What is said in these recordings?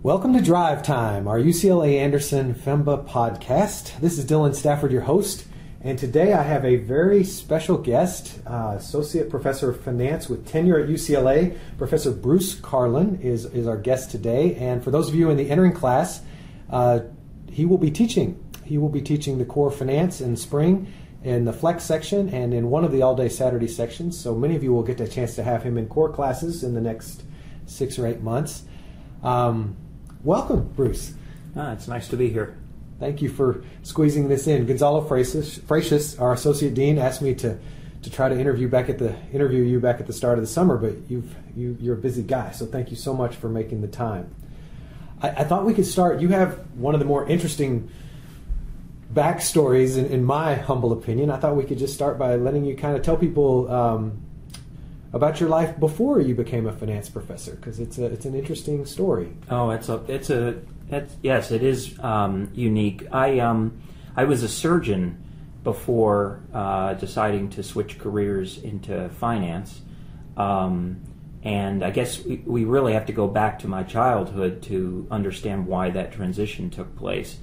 Welcome to Drive Time, our UCLA Anderson FEMBA podcast. This is Dylan Stafford, your host, and today I have a very special guest, uh, Associate Professor of Finance with tenure at UCLA. Professor Bruce Carlin is, is our guest today, and for those of you in the entering class, uh, he will be teaching. He will be teaching the core finance in spring in the flex section and in one of the all day Saturday sections. So many of you will get a chance to have him in core classes in the next six or eight months. Um, welcome, Bruce. Ah, it's nice to be here. Thank you for squeezing this in. Gonzalo Freixas, our associate dean, asked me to, to try to interview back at the interview you back at the start of the summer, but you've you, you're a busy guy, so thank you so much for making the time. I, I thought we could start. You have one of the more interesting backstories, in, in, my humble opinion. I thought we could just start by letting you kind of tell people um, about your life before you became a finance professor, because it's a it's an interesting story. Oh, it's a it's a it's, yes, it is um, unique. I um I was a surgeon before uh, deciding to switch careers into finance. Um, and I guess we, we really have to go back to my childhood to understand why that transition took place.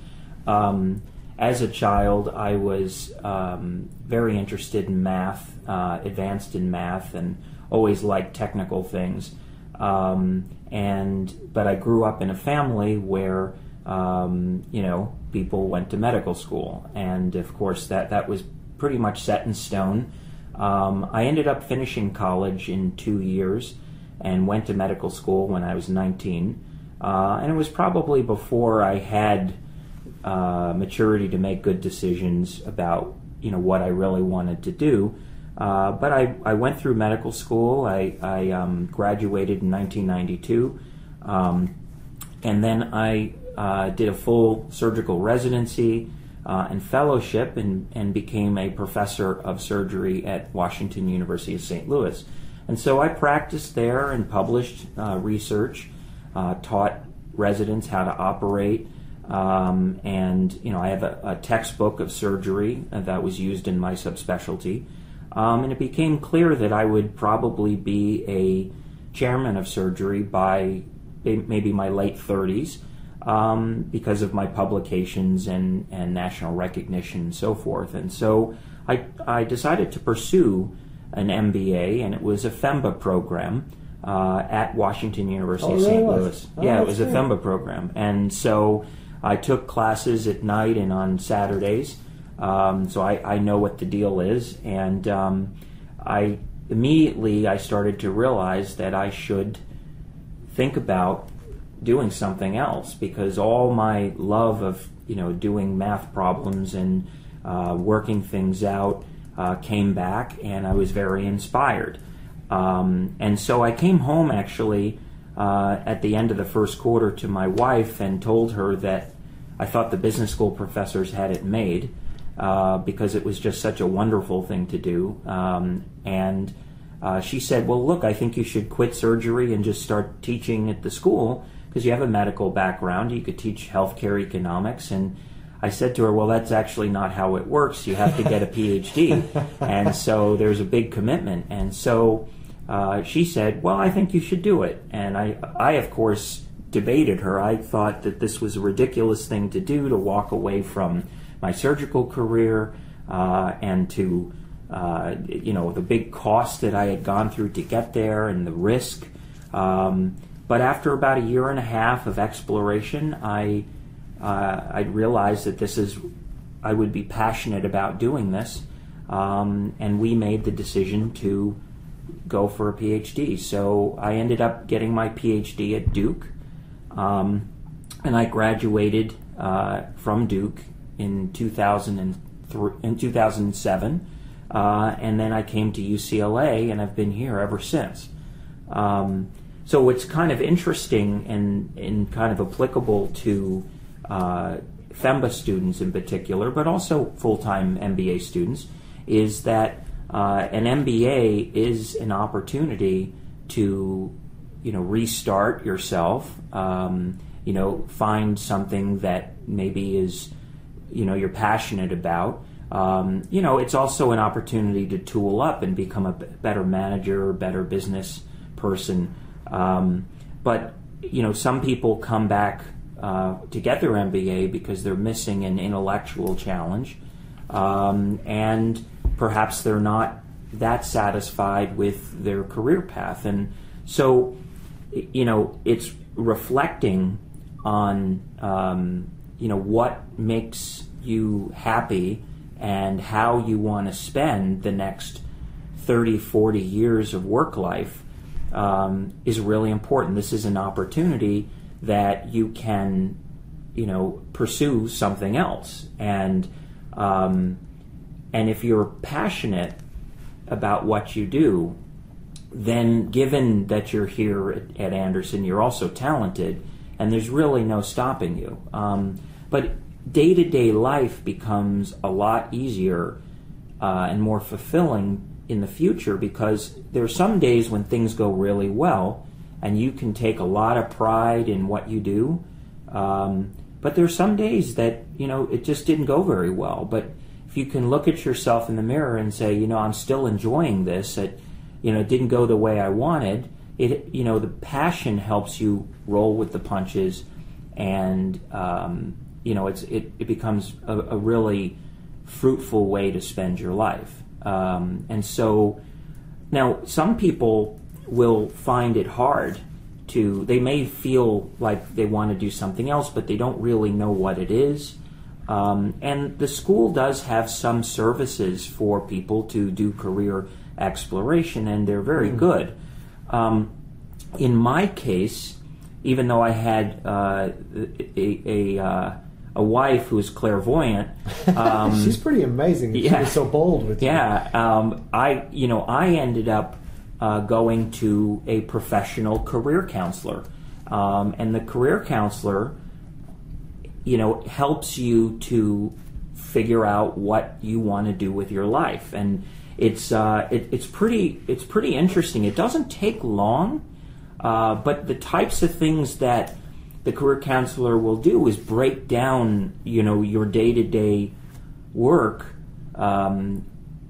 Um, as a child, I was um, very interested in math, uh, advanced in math, and always liked technical things. Um, and but I grew up in a family where um, you know people went to medical school, and of course that that was pretty much set in stone. Um, I ended up finishing college in two years and went to medical school when I was 19. Uh, and it was probably before I had uh, maturity to make good decisions about you know what I really wanted to do. Uh, but I, I went through medical school. I, I um, graduated in 1992, um, and then I uh, did a full surgical residency uh, and fellowship, and, and became a professor of surgery at Washington University of St. Louis. And so I practiced there and published uh, research, uh, taught residents how to operate. Um, and you know, I have a, a, textbook of surgery that was used in my subspecialty, um, and it became clear that I would probably be a chairman of surgery by maybe my late 30s um, because of my publications and, and national recognition and so forth. And so I, I decided to pursue an MBA, and it was a FEMBA program. Uh, at Washington University oh, of St. Louis. Oh, yeah, it was a FEMBA program. And so I took classes at night and on Saturdays, um, so I, I, know what the deal is. And um, I immediately I started to realize that I should think about doing something else because all my love of you know doing math problems and uh, working things out uh, came back, and I was very inspired. Um, and so I came home actually uh, at the end of the first quarter to my wife and told her that I thought the business school professors had it made uh, because it was just such a wonderful thing to do. Um, and uh, she said, Well, look, I think you should quit surgery and just start teaching at the school because you have a medical background. You could teach healthcare economics. And I said to her, Well, that's actually not how it works. You have to get a PhD. and so there's a big commitment. And so uh, she said, Well, I think you should do it. And I, I, of course, debated her. I thought that this was a ridiculous thing to do to walk away from my surgical career uh, and to, uh, you know, the big cost that I had gone through to get there and the risk. Um, but after about a year and a half of exploration, I, uh, I realized that this is, I would be passionate about doing this. Um, and we made the decision to go for a PhD. So I ended up getting my PhD at Duke. Um, and I graduated uh, from Duke in 2003, in 2007, uh, and then I came to UCLA, and I've been here ever since. Um, so what's kind of interesting and, and kind of applicable to uh, FEMBA students in particular, but also full-time MBA students, is that uh, an MBA is an opportunity to you know restart yourself um, you know find something that maybe is you know you're passionate about um, you know it's also an opportunity to tool up and become a better manager better business person um, but you know, some people come back uh, to get their MBA because they're missing an intellectual challenge, um, and perhaps they're not that satisfied with their career path. And so, you know, it's reflecting on, um, you know, what makes you happy and how you want to spend the next 30, 40 years of work life um, is really important. This is an opportunity that you can, you know, pursue something else. And, um, and if you're passionate about what you do, then given that you're here at, at Anderson, you're also talented, and there's really no stopping you. Um, but day to day life becomes a lot easier uh, and more fulfilling in the future because there are some days when things go really well and you can take a lot of pride in what you do. Um, but there's some days that, you know, it just didn't go very well. But if you can look at yourself in the mirror and say, you know, I'm still enjoying this, it, you know, it didn't go the way I wanted, it, you know, the passion helps you roll with the punches and, um, you know, it's, it, it becomes a, a really fruitful way to spend your life. Um, and so now some people will find it hard to, they may feel like they want to do something else, but they don't really know what it is. Um, and the school does have some services for people to do career exploration, and they're very mm. good. Um, in my case, even though I had uh, a, a, uh, a wife who's clairvoyant. Um, She's pretty amazing. Yeah, she was so bold with yeah, you. Um, I you know I ended up uh, going to a professional career counselor, um, and the career counselor, you know, helps you to figure out what you want to do with your life, and it's uh, it, it's pretty it's pretty interesting. It doesn't take long, uh, but the types of things that the career counselor will do is break down, you know, your day to day work, um,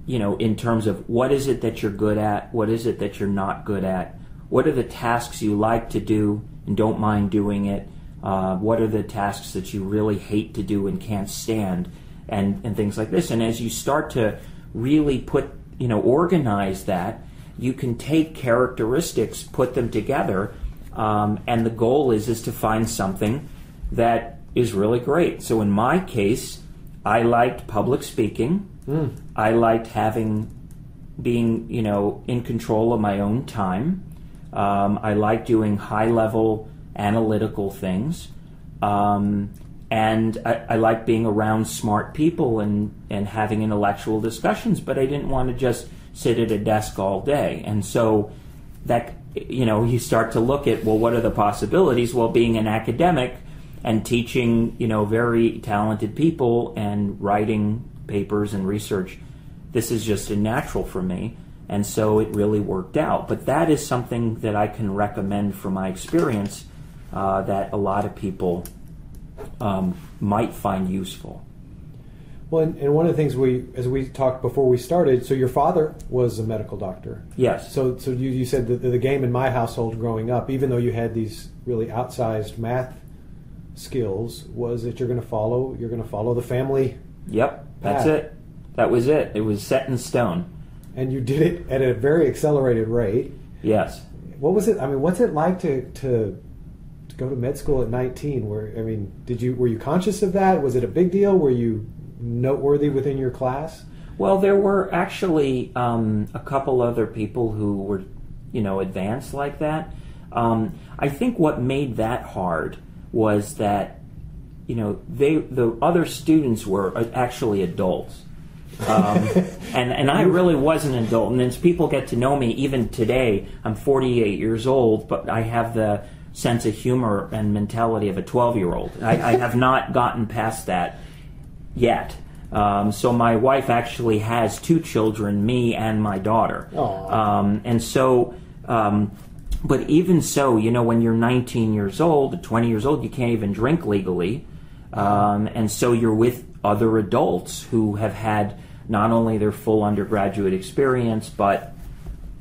you know, in terms of what is it that you're good at, what is it that you're not good at, what are the tasks you like to do and don't mind doing it, uh, what are the tasks that you really hate to do and can't stand, and, and things like this. And as you start to really put, you know, organize that, you can take characteristics, put them together, um, and the goal is is to find something that is really great. So in my case, I liked public speaking. Mm. I liked having being you know in control of my own time. Um, I like doing high level analytical things. Um, and I, I like being around smart people and, and having intellectual discussions, but I didn't want to just sit at a desk all day. And so that you know, you start to look at, well, what are the possibilities? Well, being an academic and teaching, you know, very talented people and writing papers and research, this is just a natural for me. And so it really worked out. But that is something that I can recommend from my experience uh, that a lot of people um, might find useful. Well, and, and, one of the things we, as we talked before we started, so your father was a medical doctor. Yes. So, so you, you said that the game in my household growing up, even though you had these really outsized math skills, was that you're going to follow, you're going to follow the family. Yep, that's it. That was it. It was set in stone. And you did it at a very accelerated rate. Yes. What was it? I mean, what's it like to to to go to med school at 19? Where I mean, did you were you conscious of that? Was it a big deal? Were you noteworthy within your class? Well, there were actually um, a couple other people who were, you know, advanced like that. Um, I think what made that hard was that, you know, they the other students were actually adults. um, and and I really was an adult. And as people get to know me, even today, I'm 48 years old, but I have the sense of humor and mentality of a 12 year old. I, I, have not gotten past that yet. Um, so my wife actually has two children, me and my daughter. Um, and so, um, but even so, you know, when you're 19 years old, 20 years old, you can't even drink legally. Um, and so you're with other adults who have had not only their full undergraduate experience, but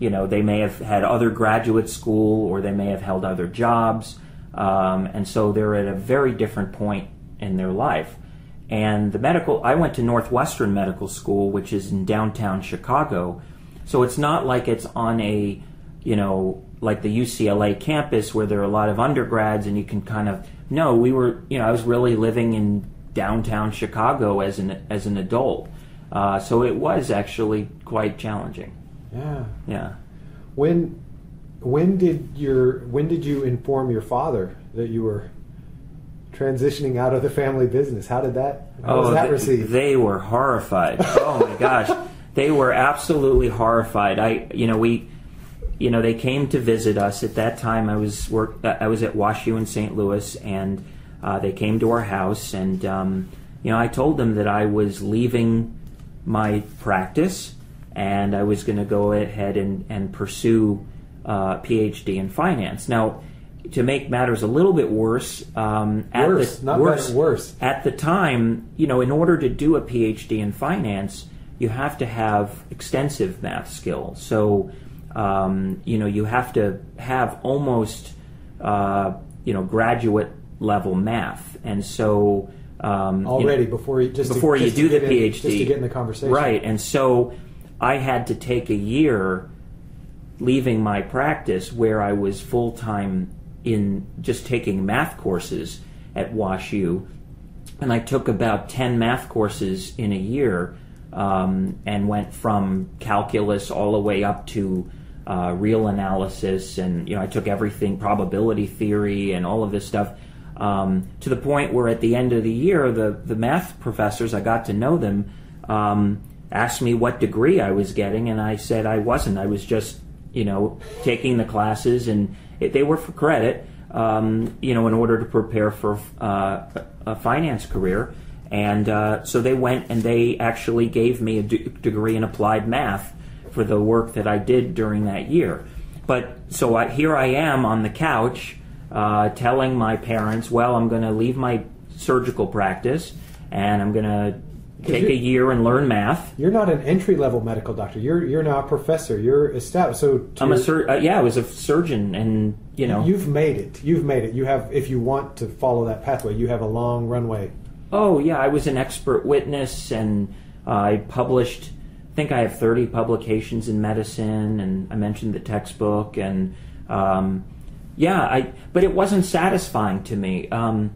you know they may have had other graduate school or they may have held other jobs. um, and so they're at a very different point in their life. And the medical, I went to Northwestern Medical School, which is in downtown Chicago, so it's not like it's on a, you know, like the UCLA campus where there are a lot of undergrads and you can kind of no, we were, you know, I was really living in downtown Chicago as an as an adult, uh, so it was actually quite challenging. Yeah. Yeah. When when did your when did you inform your father that you were transitioning out of the family business? How did that how was that they, received? They were horrified. oh my gosh, they were absolutely horrified. I, you know, we, you know, they came to visit us at that time. I was work. I was at WashU in St. Louis, and uh, they came to our house, and um, you know, I told them that I was leaving my practice, and I was going to go ahead and and pursue uh, PhD in finance. Now to make matters a little bit worse, um, at Worse, the not worse, better, worse. At the time, you know, in order to do a PhD in finance, you have to have extensive math skills. So, um, you know, you have to have almost, uh, you know, graduate level math, and so um, you know, Already before you just to- before you just to do the in- PhD, just to get in the conversation. right? And so, I had to take a year leaving my practice where I was full time in just taking math courses at WashU, and I took about ten math courses in a year, um, and went from calculus all the way up to uh, real analysis, and you know I took everything probability theory and all of this stuff. Um, to the point where at the end of the year, the, the math professors, I got to know them, um, asked me what degree I was getting, and I said I wasn't. I was just, you know, taking the classes, and it, they were for credit, um, you know, in order to prepare for uh, a finance career. And uh, so they went and they actually gave me a d- degree in applied math for the work that I did during that year. But so I, here I am on the couch uh, telling my parents, well, I'm going to leave my surgical practice and I'm going to take a year and learn math. You're not an entry level medical doctor. You're you're now a professor. You're established. So to I'm a sur- uh, yeah, I was a surgeon, and you know, You've made it. You've made it. You have, if you want to follow that pathway, you have a long runway. Oh yeah, I was an expert witness, and uh, I published. I think I have thirty publications in medicine, and I mentioned the textbook, and um, yeah, I. But it wasn't satisfying to me. Um,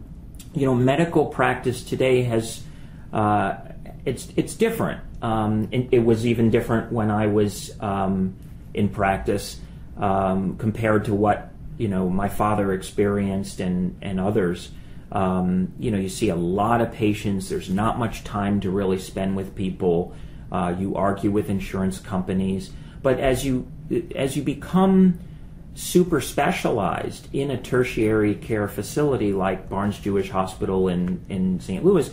you know, medical practice today has. Uh, it's it's different. Um, it, it was even different when I was um, in practice um, compared to what you know my father experienced and and others. Um, you know, you see a lot of patients. There's not much time to really spend with people. Uh, you argue with insurance companies, but as you as you become super specialized in a tertiary care facility like Barnes Jewish Hospital in in St. Louis,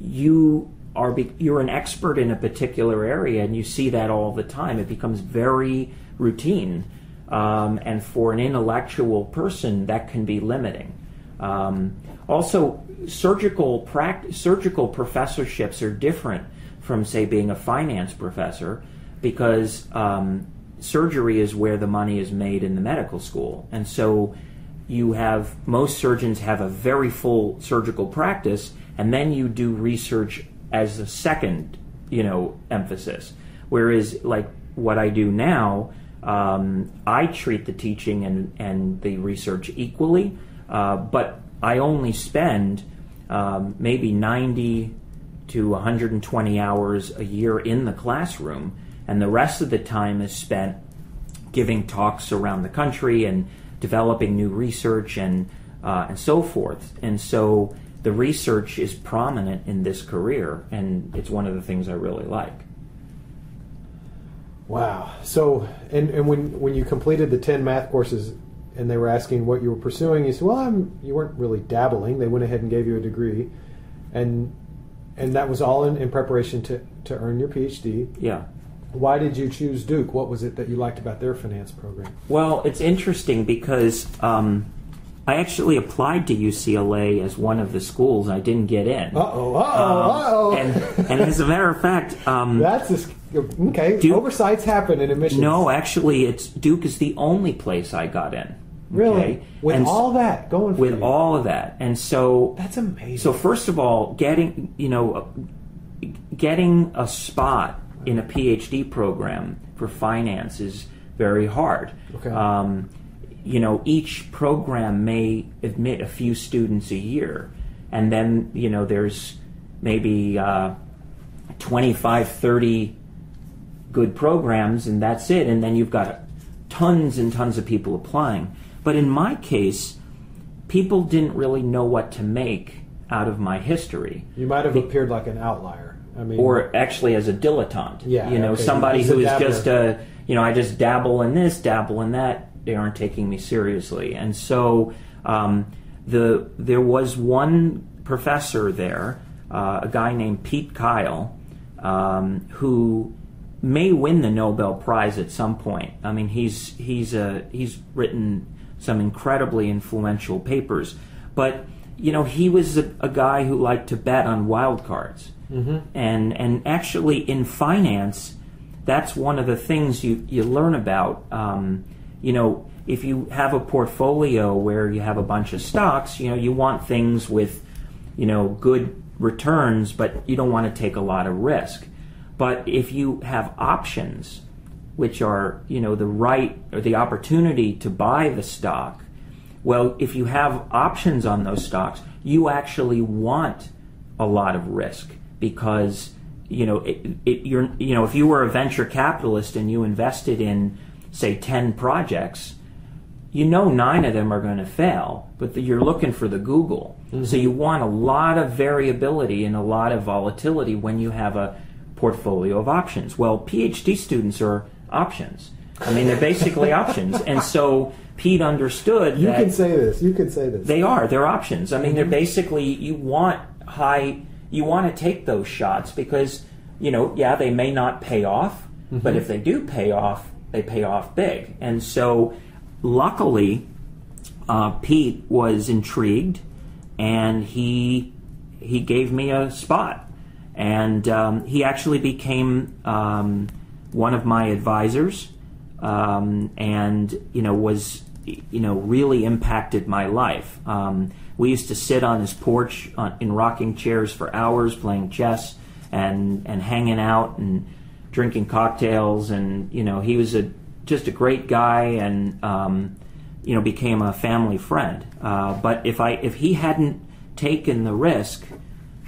you are be, you're an expert in a particular area, and you see that all the time. It becomes very routine, um, and for an intellectual person, that can be limiting. Um, also, surgical pract- surgical professorships are different from, say, being a finance professor, because um, surgery is where the money is made in the medical school, and so you have most surgeons have a very full surgical practice, and then you do research as a second, you know, emphasis. Whereas, like what I do now, um, I treat the teaching and, and the research equally, uh, but I only spend um, maybe 90 to 120 hours a year in the classroom, and the rest of the time is spent giving talks around the country and developing new research and uh, and so forth. And so the research is prominent in this career, and it's one of the things I really like. Wow. So, and, and when when you completed the ten math courses, and they were asking what you were pursuing, you said, "Well, I'm." You weren't really dabbling. They went ahead and gave you a degree, and and that was all in, in preparation to to earn your PhD. Yeah. Why did you choose Duke? What was it that you liked about their finance program? Well, it's interesting because um, I actually applied to UCLA as one of the schools. I didn't get in. Uh oh. Uh oh. Uh oh. And, and as a matter of fact, um, That's a, okay. Duke- Oversights happen in admissions. no, actually, it's Duke is the only place I got in. Really? Okay? With And all that going for with you. all of that, and so That's amazing. so first of all, getting you know, uh, getting a spot in a PhD program for finance is very hard. Okay. Um, you know, each program may admit a few students a year, and then you know there's maybe uh, 25, 30 good programs, and that's it. And then you've got tons and tons of people applying. But in my case, people didn't really know what to make out of my history. you might have appeared like an outlier. I mean, Or actually as a dilettante. Yeah, You know, okay. somebody who is just a, you know, I just dabble in this, dabble in that. They aren't taking me seriously. And so um, the there was one professor there, uh, a guy named Pete Kyle, um, who may win the Nobel Prize at some point. I mean, he's he's a he's written some incredibly influential papers, but you know, he was a, a guy who liked to bet on wild cards, mm-hmm. and and actually in finance, that's one of the things you you learn about. Um, you know, if you have a portfolio where you have a bunch of stocks, you know, you want things with you know good returns, but you don't want to take a lot of risk. But if you have options, which are you know the right or the opportunity to buy the stock, well, if you have options on those stocks, you actually want a lot of risk because you know it, it, you're you know if you were a venture capitalist and you invested in say 10 projects you know nine of them are going to fail, but the, you're looking for the Google. So mm-hmm. you want a lot of variability and a lot of volatility when you have a portfolio of options. Well, PhD students are options. I mean, they're basically options. And so Pete understood you can say this. You can say this. they are. They're options. I mean, they're mm-hmm. basically you want high. You want to take those shots because you know, yeah, they may not pay off, but mm-hmm. if they do pay off, they pay off big. And so, luckily, uh, Pete was intrigued, and he he gave me a spot, and um, he actually became um, one of my advisors, um, and you know was you know really impacted my life. Um, we used to sit on his porch on, in rocking chairs for hours playing chess and and hanging out and drinking cocktails, and you know he was a just a great guy and. Um, you know, became a family friend. Uh, but if I if he hadn't taken the risk,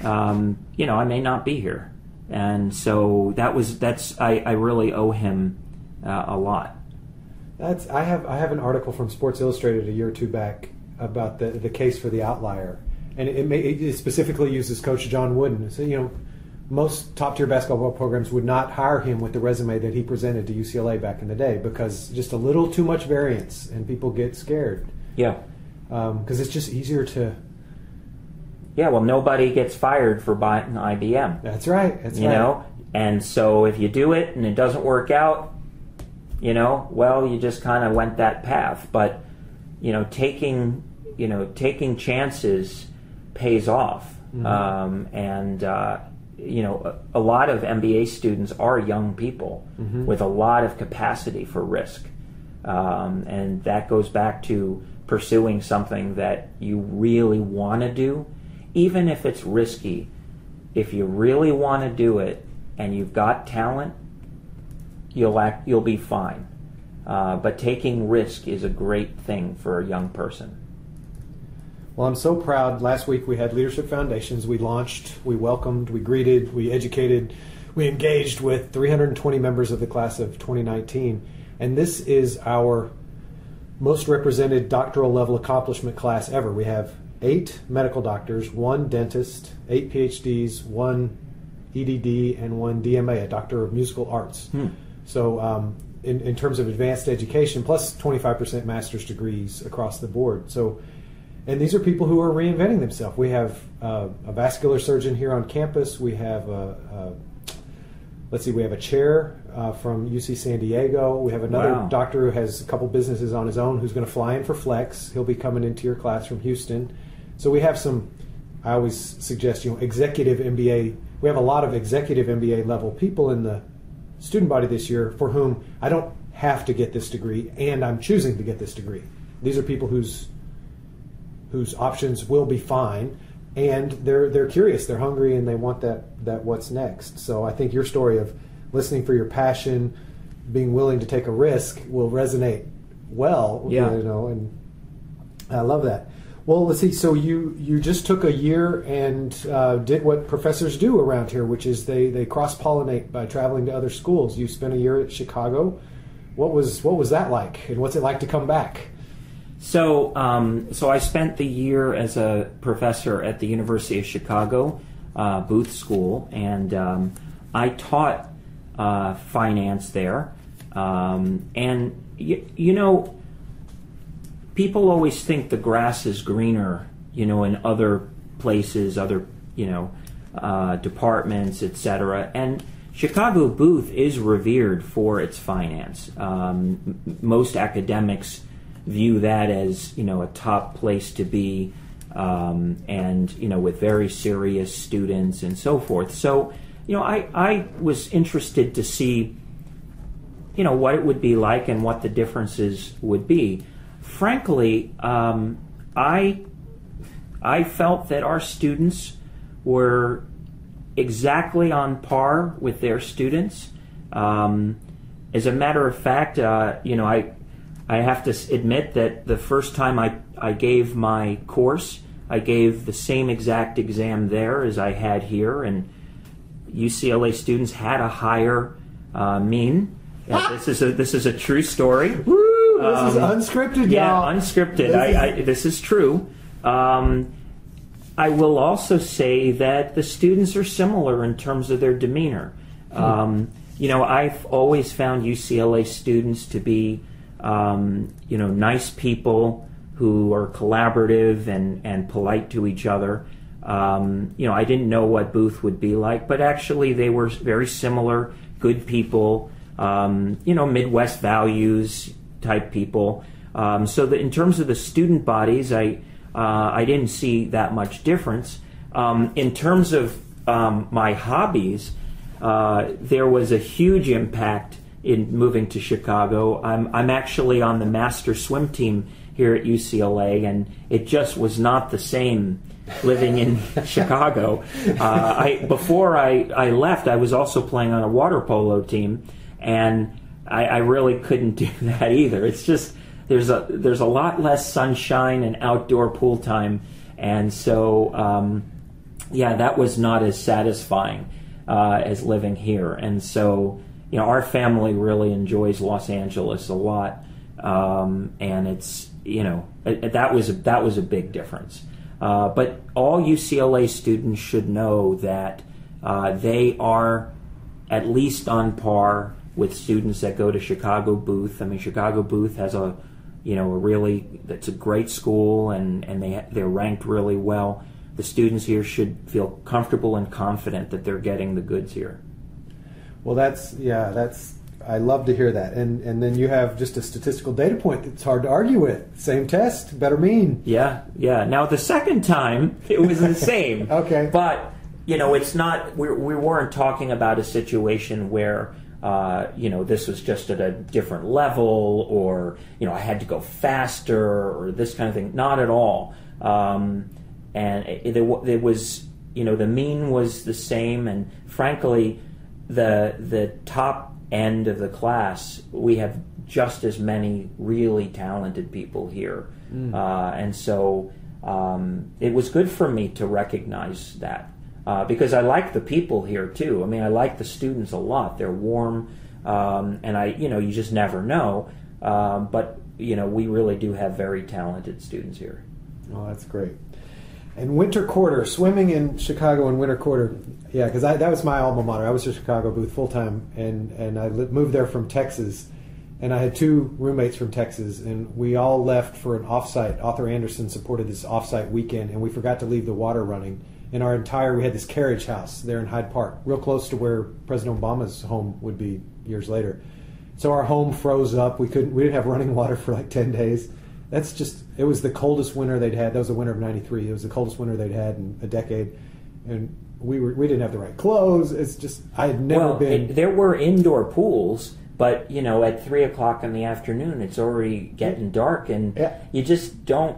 um, you know, I may not be here. And so that was that's I, I really owe him uh, a lot. That's I have I have an article from Sports Illustrated a year or two back about the the case for the outlier, and it, may, it specifically uses Coach John Wooden. So you know, most top tier basketball programs would not hire him with the resume that he presented to UCLA back in the day because just a little too much variance, and people get scared Yeah, because it's just easier to. yeah. Well, nobody gets fired for buying IBM. That's right. That's you right. know, and so if you do it and it doesn't work out, you know, well, you just kind of went that path. But you know, taking you know taking chances pays off, um, and uh, you know, a, a lot of MBA students are young people with a lot of capacity for risk, um, and that goes back to pursuing something that you really want to do, even if it's risky. If you really want to do it and you've got talent, you'll act, you'll be fine. Uh, but taking risk is a great thing for a young person. Well, I'm so proud. Last week we had Leadership Foundations. We launched, we welcomed, we greeted, we educated, we engaged with 320 members of the class of 2019. And this is our most represented doctoral level accomplishment class ever. We have eight medical doctors, one dentist, eight PhDs, one EDD, and one DMA, a Doctor of Musical Arts. So, um, in, in terms of advanced education, plus 25% master's degrees across the board. So, and these are people who are reinventing themselves. We have uh, a vascular surgeon here on campus. We have a, a let's see, we have a chair uh, from UC San Diego. We have another Wow. doctor who has a couple businesses on his own who's going to fly in for Flex. He'll be coming into your class from Houston. So we have some. I always suggest you know executive MBA. We have a lot of executive MBA level people in the student body this year for whom I don't have to get this degree, and I'm choosing to get this degree. these are people whose whose options will be fine, and they're they're curious, they're hungry, and they want that that what's next. So I think your story of listening for your passion, being willing to take a risk, will resonate well. Yeah. you know, and I love that. Well, let's see. So you you just took a year and uh, did what professors do around here, which is they they cross pollinate by traveling to other schools. You spent a year at Chicago. What was what was that like, and what's it like to come back? So, um, so I spent the year as a professor at the University of Chicago uh, Booth School, and um, I taught uh, finance there. Um, and y- you know, people always think the grass is greener, you know, in other places, other you know, uh, departments, etc. And Chicago Booth is revered for its finance. Um, most academics view that as you know a top place to be, um, and you know with very serious students and so forth. So you know I I was interested to see you know what it would be like and what the differences would be. Frankly, um, I I felt that our students were exactly on par with their students. Um, as a matter of fact, uh, you know, I I have to admit that the first time I, I gave my course, I gave the same exact exam there as I had here, and UCLA students had a higher uh, mean. Yeah, this is a this is a true story. Woo! This is Um, unscripted, Yeah, y'all. unscripted. This I, is- I, this is true. Um, I will also say that the students are similar in terms of their demeanor. Um, you know, I've always found UCLA students to be, um, you know, nice people who are collaborative and, and polite to each other. Um, you know, I didn't know what Booth would be like, but actually they were very similar, good people, um, you know, Midwest values type people. Um, so in terms of the student bodies, I uh, I didn't see that much difference. Um, in terms of um, my hobbies, uh, there was a huge impact in moving to Chicago. I'm, I'm actually on the master swim team here at UCLA, and it just was not the same living in Chicago. Uh, I, before I, I left, I was also playing on a water polo team, and I, I really couldn't do that either. It's just there's a there's a lot less sunshine and outdoor pool time, and so um, yeah, that was not as satisfying uh, as living here. And so you know, our family really enjoys Los Angeles a lot, um, and it's you know it, that was a, that was a big difference. Uh, but all UCLA students should know that uh, they are at least on par with students that go to Chicago Booth. I mean, Chicago Booth has a, you know, a really that's a great school, and and they they're ranked really well. The students here should feel comfortable and confident that they're getting the goods here. Well, that's yeah, that's I love to hear that. And and then you have just a statistical data point that's hard to argue with. Same test, better mean. Yeah, yeah. Now the second time it was the same. Okay. But you know, it's not. We we weren't talking about a situation where. Uh, you know, this was just at a different level, or you know, I had to go faster, or this kind of thing. Not at all. Um, and it, it, it was, you know, the mean was the same, and frankly, the the top end of the class, we have just as many really talented people here, uh, and so um, it was good for me to recognize that uh, because I like the people here too. I mean, I like the students a lot. They're warm, um, and I, you know, you just never know. Um, but you know, we really do have very talented students here. Oh, that's great. And winter quarter, swimming in Chicago in winter quarter. Yeah, because that was my alma mater. I was at Chicago Booth full time, and and I moved there from Texas, and I had two roommates from Texas, and we all left for an offsite. Arthur Andersen supported this offsite weekend, and we forgot to leave the water running. In our entire, we had this carriage house there in Hyde Park, real close to where President Obama's home would be years later. So our home froze up. We couldn't. We didn't have running water for like ten days. That's just. It was the coldest winter they'd had. That was the winter of '93. It was the coldest winter they'd had in a decade, and we were we didn't have the right clothes. It's just I had never well, been. it- there were indoor pools, But you know, at three o'clock in the afternoon, it's already getting dark, and Yeah. you just don't.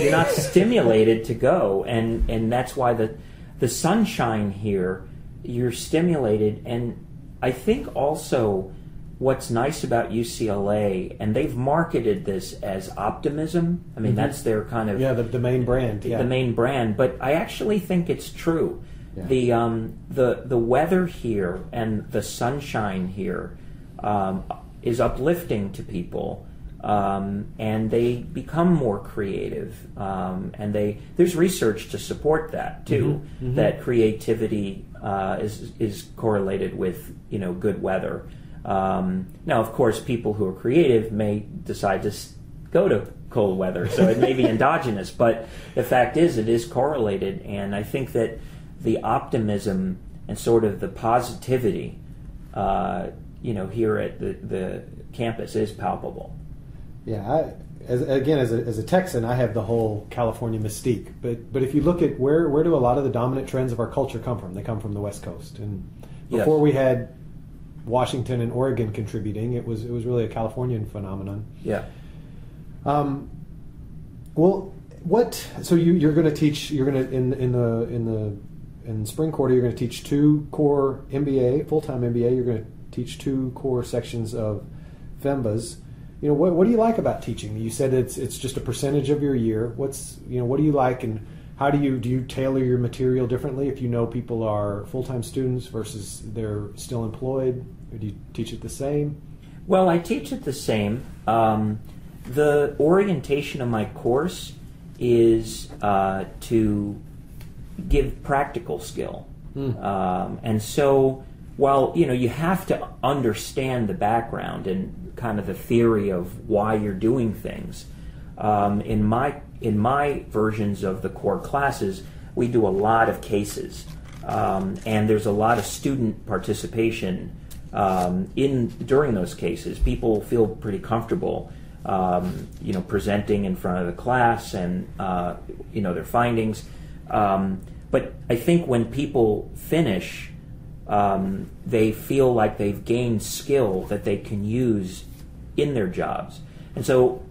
You're not stimulated to go, and and that's why the the sunshine here. You're stimulated, and I think also what's nice about UCLA, and they've marketed this as optimism. I mean, that's their kind of Yeah, the, the main brand. Yeah. the main brand, but I actually think it's true. Yeah. The um, the the weather here and the sunshine here um, is uplifting to people, um, and they become more creative. Um, and they there's research to support that too. Mm-hmm, That creativity uh, is is correlated with you know good weather. Um, now, of course, people who are creative may decide to go to cold weather, so it may be endogenous. But the fact is, it is correlated, and I think that the optimism and sort of the positivity, uh, you know, here at the, the campus is palpable. Yeah, I, as, again, as a, as a Texan, I have the whole California mystique. But but if you look at where where do a lot of the dominant trends of our culture come from? They come from the West Coast. And before Yes. we had Washington and Oregon contributing, it was it was really a Californian phenomenon. Yeah. Um, well, what? So you you're going to teach? You're going to in in the in the in spring quarter. You're going to teach two core MBA, full time MBA. You're going to teach two core sections of FEMBAs. You know what? What do you like about teaching? You said it's it's just a percentage of your year. What's you know what do you like and how do you do you tailor your material differently if you know people are full time students versus they're still employed? Or do you teach it the same? Well, I teach it the same. Um, the orientation of my course is uh, to give practical skill, um, and so while you know you have to understand the background and kind of the theory of why you're doing things. Um, in my in my versions of the core classes, we do a lot of cases, um, and there's a lot of student participation um, in during those cases. People feel pretty comfortable, um, you know, presenting in front of the class and uh, you know their findings. Um, but I think when people finish, um, they feel like they've gained skill that they can use in their jobs. And so,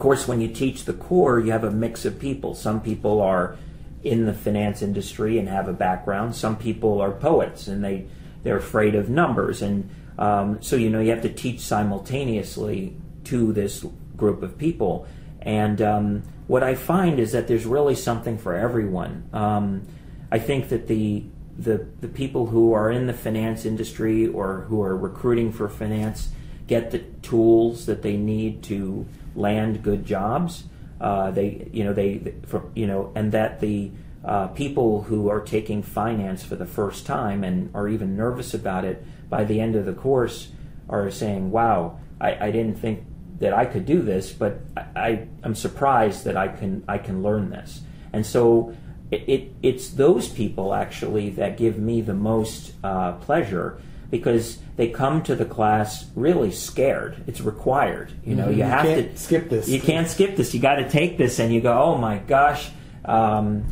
course, when you teach the core, you have a mix of people. Some people are in the finance industry and have a background. Some people are poets and they they're afraid of numbers. And um, so, you know, you have to teach simultaneously to this group of people. And um, what I find is that there's really something for everyone. Um, I think that the the the people who are in the finance industry or who are recruiting for finance get the tools that they need to land good jobs. Uh, they you know they for, you know and that the uh, people who are taking finance for the first time and are even nervous about it by the end of the course are saying, "Wow, I, I didn't think that I could do this, but I, am surprised that I can I can learn this." And so it, it it's those people actually that give me the most uh, pleasure because they come to the class really scared. It's required. You know, Mhm. you You have can't to skip this. You can't skip this. You got to take this, and you go, "Oh my gosh." Um,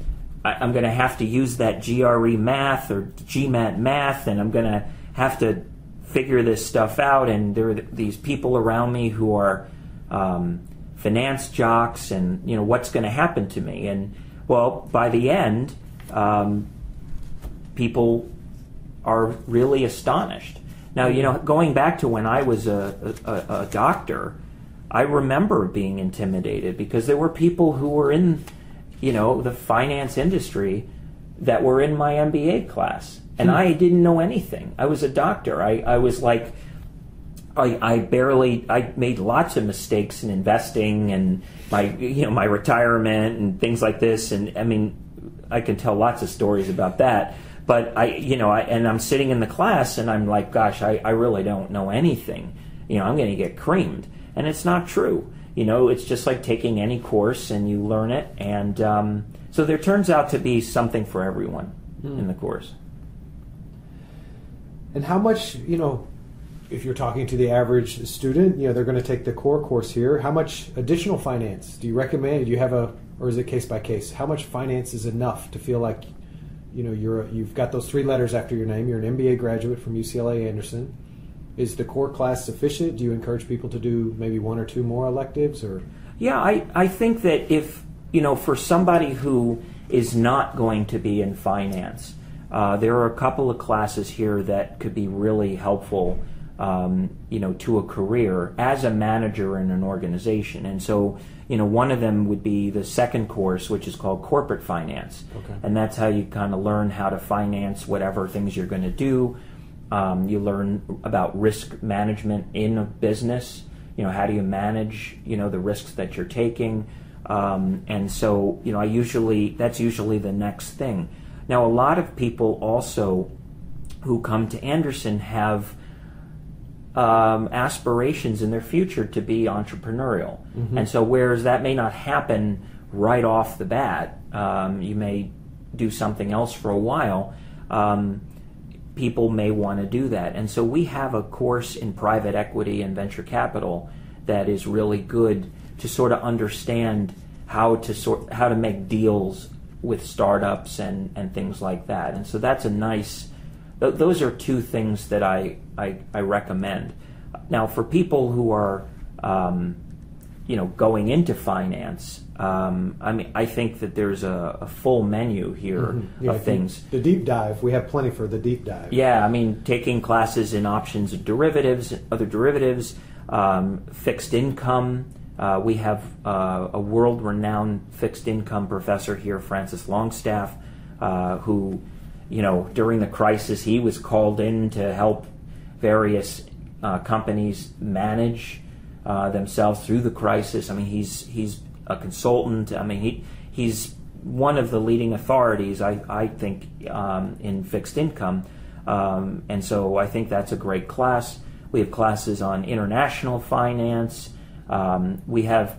I, I'm going to have to use that GRE math or GMAT math, and I'm going to have to figure this stuff out. And there are th- these people around me who are um, finance jocks, and you know what's going to happen to me. And well, by the end, um, people are really astonished. Now, you know, going back to when I was a, a, a doctor, I remember being intimidated because there were people who were in, you know, the finance industry that were in my MBA class, and hmm. I didn't know anything. I was a doctor. I, I was like, I, I barely I made lots of mistakes in investing and my you know my retirement and things like this and I mean I can tell lots of stories about that but I you know I, and I'm sitting in the class and I'm like gosh I, I really don't know anything you know I'm going to get creamed and it's not true you know it's just like taking any course and you learn it and um, so there turns out to be something for everyone in the course And how much, you know, if you're talking to the average student, you know, they're going to take the core course here. How much additional finance do you recommend? Do you have a, or is it case by case? How much finance is enough to feel like, you know, you're a, you've got those three letters after your name. You're an MBA graduate from UCLA Anderson. is the core class sufficient? Do you encourage people to do maybe one or two more electives, or? Yeah, I, I think that if you know, for somebody who is not going to be in finance, uh, there are a couple of classes here that could be really helpful. Um, you know, to a career as a manager in an organization, and so you know, one of them would be the second course, which is called corporate finance, okay. and that's how you kind of learn how to finance whatever things you're going to do. Um, you learn about risk management in a business. You know, how do you manage you know the risks that you're taking, um, and so you know, I usually that's usually the next thing. Now, a lot of people also who come to Anderson have um, aspirations in their future to be entrepreneurial. Mm-hmm. And so, whereas that may not happen right off the bat, um, you may do something else for a while. Um, people may want to do that. And so, we have a course in private equity and venture capital that is really good to sort of understand how to sort how to make deals with startups and, and things like that. And so that's a nice, th- those are two things that I, I, I, recommend. Now, for people who are, um, you know, going into finance, um, I mean, I think that there's a, a full menu here mm-hmm. yeah, of things. The deep dive, we have plenty for the deep dive. Yeah, I mean, taking classes in options and derivatives, other derivatives, um, fixed income, uh, we have uh, a world renowned fixed income professor here, Francis Longstaff, uh, who, you know, during the crisis, he was called in to help various uh, companies manage uh, themselves through the crisis. I mean, he's, he's a consultant. I mean, he, he's one of the leading authorities, I, I think, um, in fixed income. Um, and so I think that's a great class. We have classes on international finance. Um, we have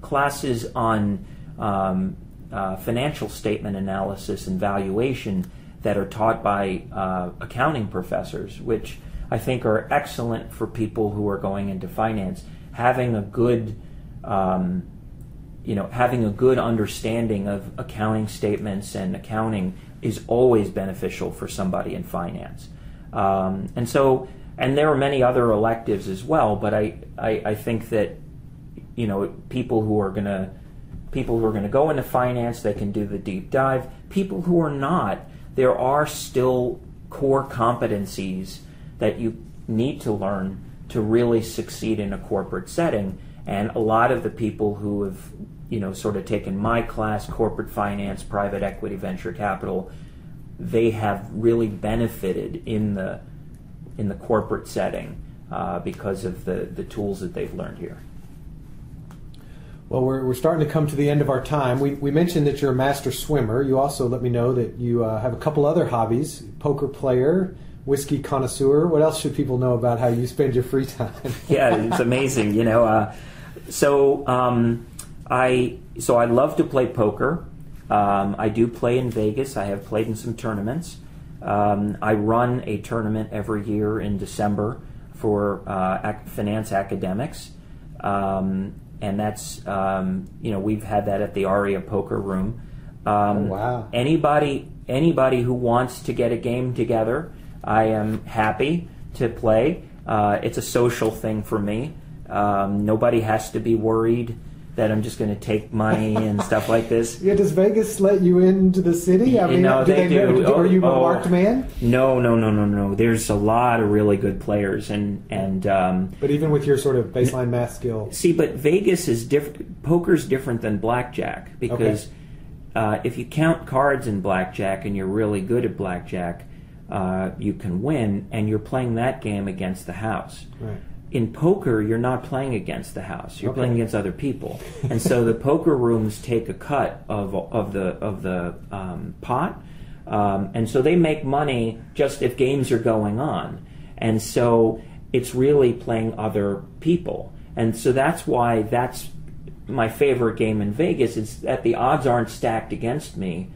classes on um, uh, financial statement analysis and valuation that are taught by uh, accounting professors, which I think are excellent for people who are going into finance. Having a good, um, you know, having a good understanding of accounting statements and accounting is always beneficial for somebody in finance. Um, and so, and there are many other electives as well, but I, I, I think that you know people who are going to people who are going to go into finance they can do the deep dive people who are not there are still core competencies that you need to learn to really succeed in a corporate setting. And a lot of the people who have you know sort of taken my class corporate finance private equity venture capital they have really benefited in the in the corporate setting uh, because of the the tools that they've learned here well, we're, we're starting to come to the end of our time. We, we mentioned that you're a master swimmer. You also let me know that you uh, have a couple other hobbies poker player, whiskey connoisseur. What else should people know about how you spend your free time? yeah, it's amazing. You know, uh, so um, I so I love to play poker. Um, I do play in Vegas. I have played in some tournaments. Um, I run a tournament every year in December for uh, finance academics. Um, and that's um, you know we've had that at the Aria Poker Room. Um, oh, wow! Anybody anybody who wants to get a game together, I am happy to play. Uh, it's a social thing for me. Um, nobody has to be worried that I'm just going to take money and stuff like this. Yeah, does Vegas let you into the city? I mean, no, do they, they do. Know, are you oh, a marked man? No, no, no, no, no. There's a lot of really good players, and and. Um, but even with your sort of baseline math skill, see, but Vegas is different. Poker's different than blackjack because okay. uh, if you count cards in blackjack and you're really good at blackjack, uh, you can win, and you're playing that game against the house. Right in poker, you're not playing against the house. You're okay. playing against other people, and so the poker rooms take a cut of of the of the um, pot, um, and so they make money just if games are going on, and so it's really playing other people, and so that's why that's my favorite game in Vegas. Is that the odds aren't stacked against me.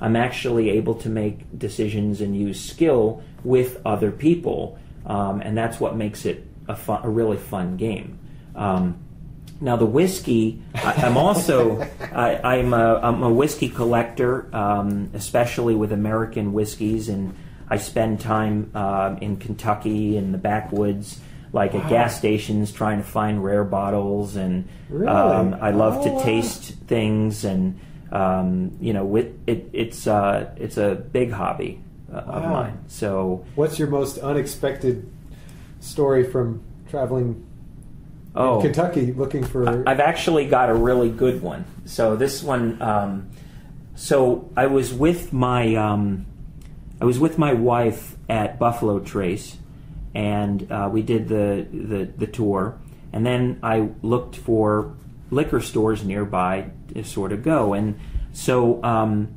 I'm actually able to make decisions and use skill with other people, um, and that's what makes it a, fun, a really fun game. Um, now the whiskey, I, am also I, am a, I'm a whiskey collector, um, especially with American whiskeys, and I spend time uh, in Kentucky in the backwoods, like at gas stations, trying to find rare bottles, and Really? um, I love Oh, to wow. taste things, and um, you know, with it, it's uh, it's a big hobby uh, of Wow. mine. So, What's your most unexpected story from traveling oh, in Kentucky looking for? I've actually got a really good one. So this one, um, so I was with my, um, I was with my wife at Buffalo Trace, and uh, we did the, the the tour, and then I looked for liquor stores nearby to sort of go, and so um,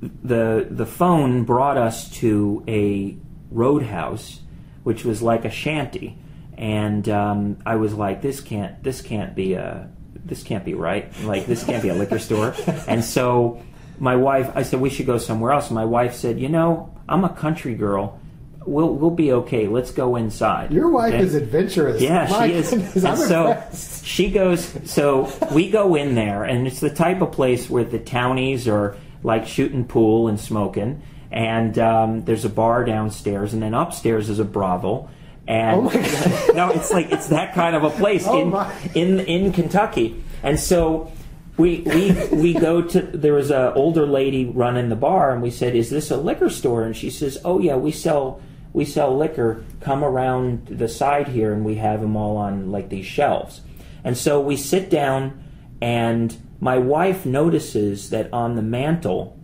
the the phone brought us to a roadhouse, which was like a shanty, and um, I was like, this can't this can't be a this can't be right. Like this can't be a liquor store, and so my wife, I said we should go somewhere else. And My wife said, you know, I'm a country girl. We'll we'll be okay. Let's go inside. Your wife is adventurous. Yeah, My she is. goodness, And so impressed. she goes. So we go in there, and it's the type of place where the townies are like shooting pool and smoking. And um, there's a bar downstairs, and then upstairs is a brothel. And Oh my God. no, it's like it's that kind of a place Oh in my. in in Kentucky. And so we we we go to there was an older lady running the bar, and we said, "Is this a liquor store?" And she says, "Oh yeah, we sell." We sell liquor. Come around the side here, and we have them all on like these shelves. And so we sit down, and my wife notices that on the mantle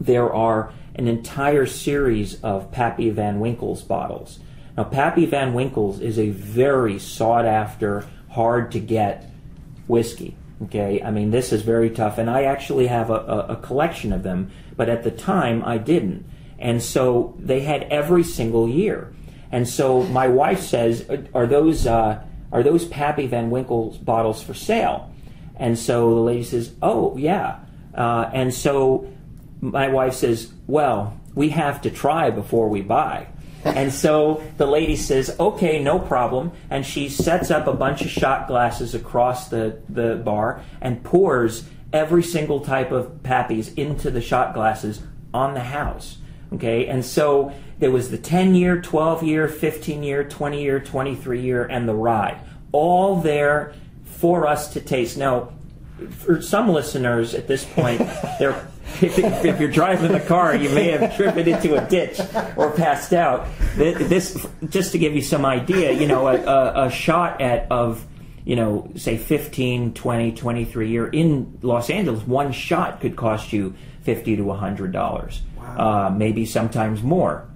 there are an entire series of Pappy Van Winkle's bottles. Now, Pappy Van Winkle's is a very sought after, hard to get whiskey. Okay, I mean, this is very tough, and I actually have a, a, a collection of them, but at the time I didn't. And so they had every single year. And so my wife says, Are those, uh, are those Pappy Van Winkle's bottles for sale? And so the lady says, Oh, yeah. Uh, and so my wife says, Well, we have to try before we buy. And so the lady says, Okay, no problem. And she sets up a bunch of shot glasses across the, the bar and pours every single type of pappies into the shot glasses on the house. Okay, and so there was the 10 year, 12 year, 15 year, 20 year, 23 year, and the ride. All there for us to taste. Now, for some listeners at this point, they're if, if you're driving the car, you may have driven into a ditch or passed out. This, just to give you some idea, you know, a, a, a shot at of, you know, say 15, 20, 23 year in Los Angeles, one shot could cost you 50 to 100 dollars, uh, maybe sometimes more.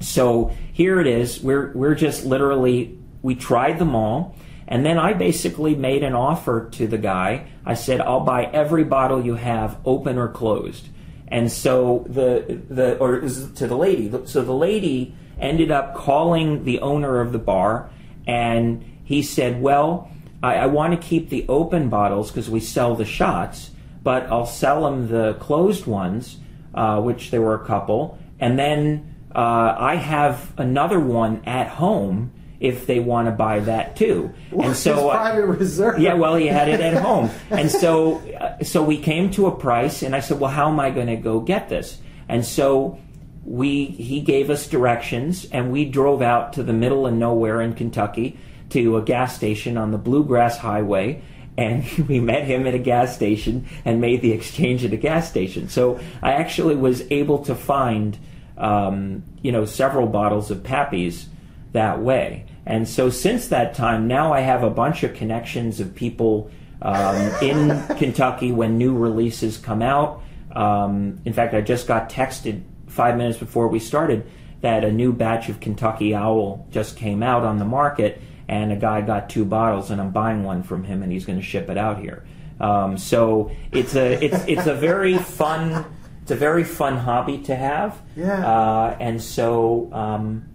So here it is. We're we're just literally we tried them all, and then I basically made an offer to the guy. I said, "I'll buy every bottle you have, open or closed." And so the the or to the lady. So the lady ended up calling the owner of the bar, and he said, "Well, I, I want to keep the open bottles because we sell the shots, but I'll sell them the closed ones, uh, which there were a couple, and then." Uh, I have another one at home if they want to buy that too. And so, uh, private reserve. yeah, well, he had it at home, and so uh, so we came to a price, and I said, well, how am I going to go get this? And so we he gave us directions, and we drove out to the middle of nowhere in Kentucky to a gas station on the Bluegrass Highway. And we met him at a gas station and made the exchange at a gas station. So I actually was able to find, um, you know, several bottles of Pappy's that way. And so since that time, now I have a bunch of connections of people um, in Kentucky when new releases come out. Um, in fact, I just got texted five minutes before we started that a new batch of Kentucky Owl just came out on the market, and a guy got two bottles, and I'm buying one from him, and he's going to ship it out here. Um, so it's a it's it's a very fun it's a very fun hobby to have. Yeah. Uh, and so um,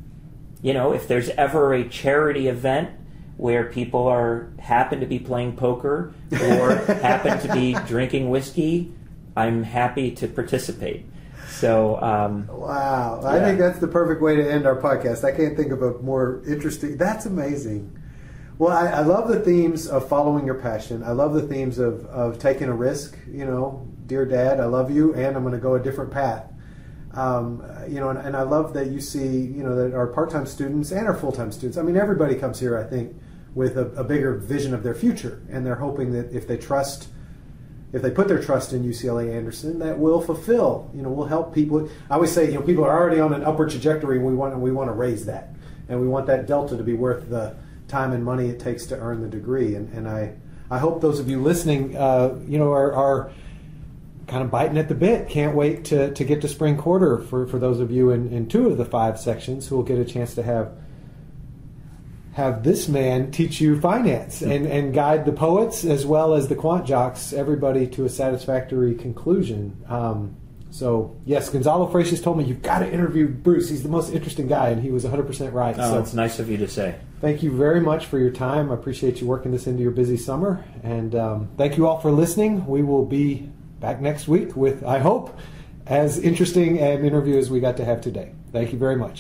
you know, if there's ever a charity event where people are happen to be playing poker or happen to be drinking whiskey, I'm happy to participate. So um, Wow, I think that's the perfect way to end our podcast. I can't think of a more interesting. That's amazing. Well, I, I love the themes of following your passion. I love the themes of, of taking a risk. You know, dear dad, I love you, and I'm going to go a different path. Um, you know, and, and I love that you see, you know, that our part-time students and our full-time students. I mean, everybody comes here, I think, with a, a bigger vision of their future, and they're hoping that if they trust if they put their trust in UCLA Anderson, that will fulfill. You know, will help people. I always say, you know, people are already on an upward trajectory, and we want we want to raise that, and we want that delta to be worth the time and money it takes to earn the degree. And, and I I hope those of you listening, uh, you know, are, are kind of biting at the bit. Can't wait to, to get to spring quarter for, for those of you in, in two of the five sections who will get a chance to have have this man teach you finance and, and guide the poets as well as the quant jocks, everybody to a satisfactory conclusion. Um, so, yes, Gonzalo Freixas told me you've got to interview Bruce. He's the most interesting guy, and he was 100% right. Oh, so, it's nice of you to say. thank you very much for your time. I appreciate you working this into your busy summer. And um, thank you all for listening. We will be back next week with, I hope, as interesting an interview as we got to have today. Thank you very much.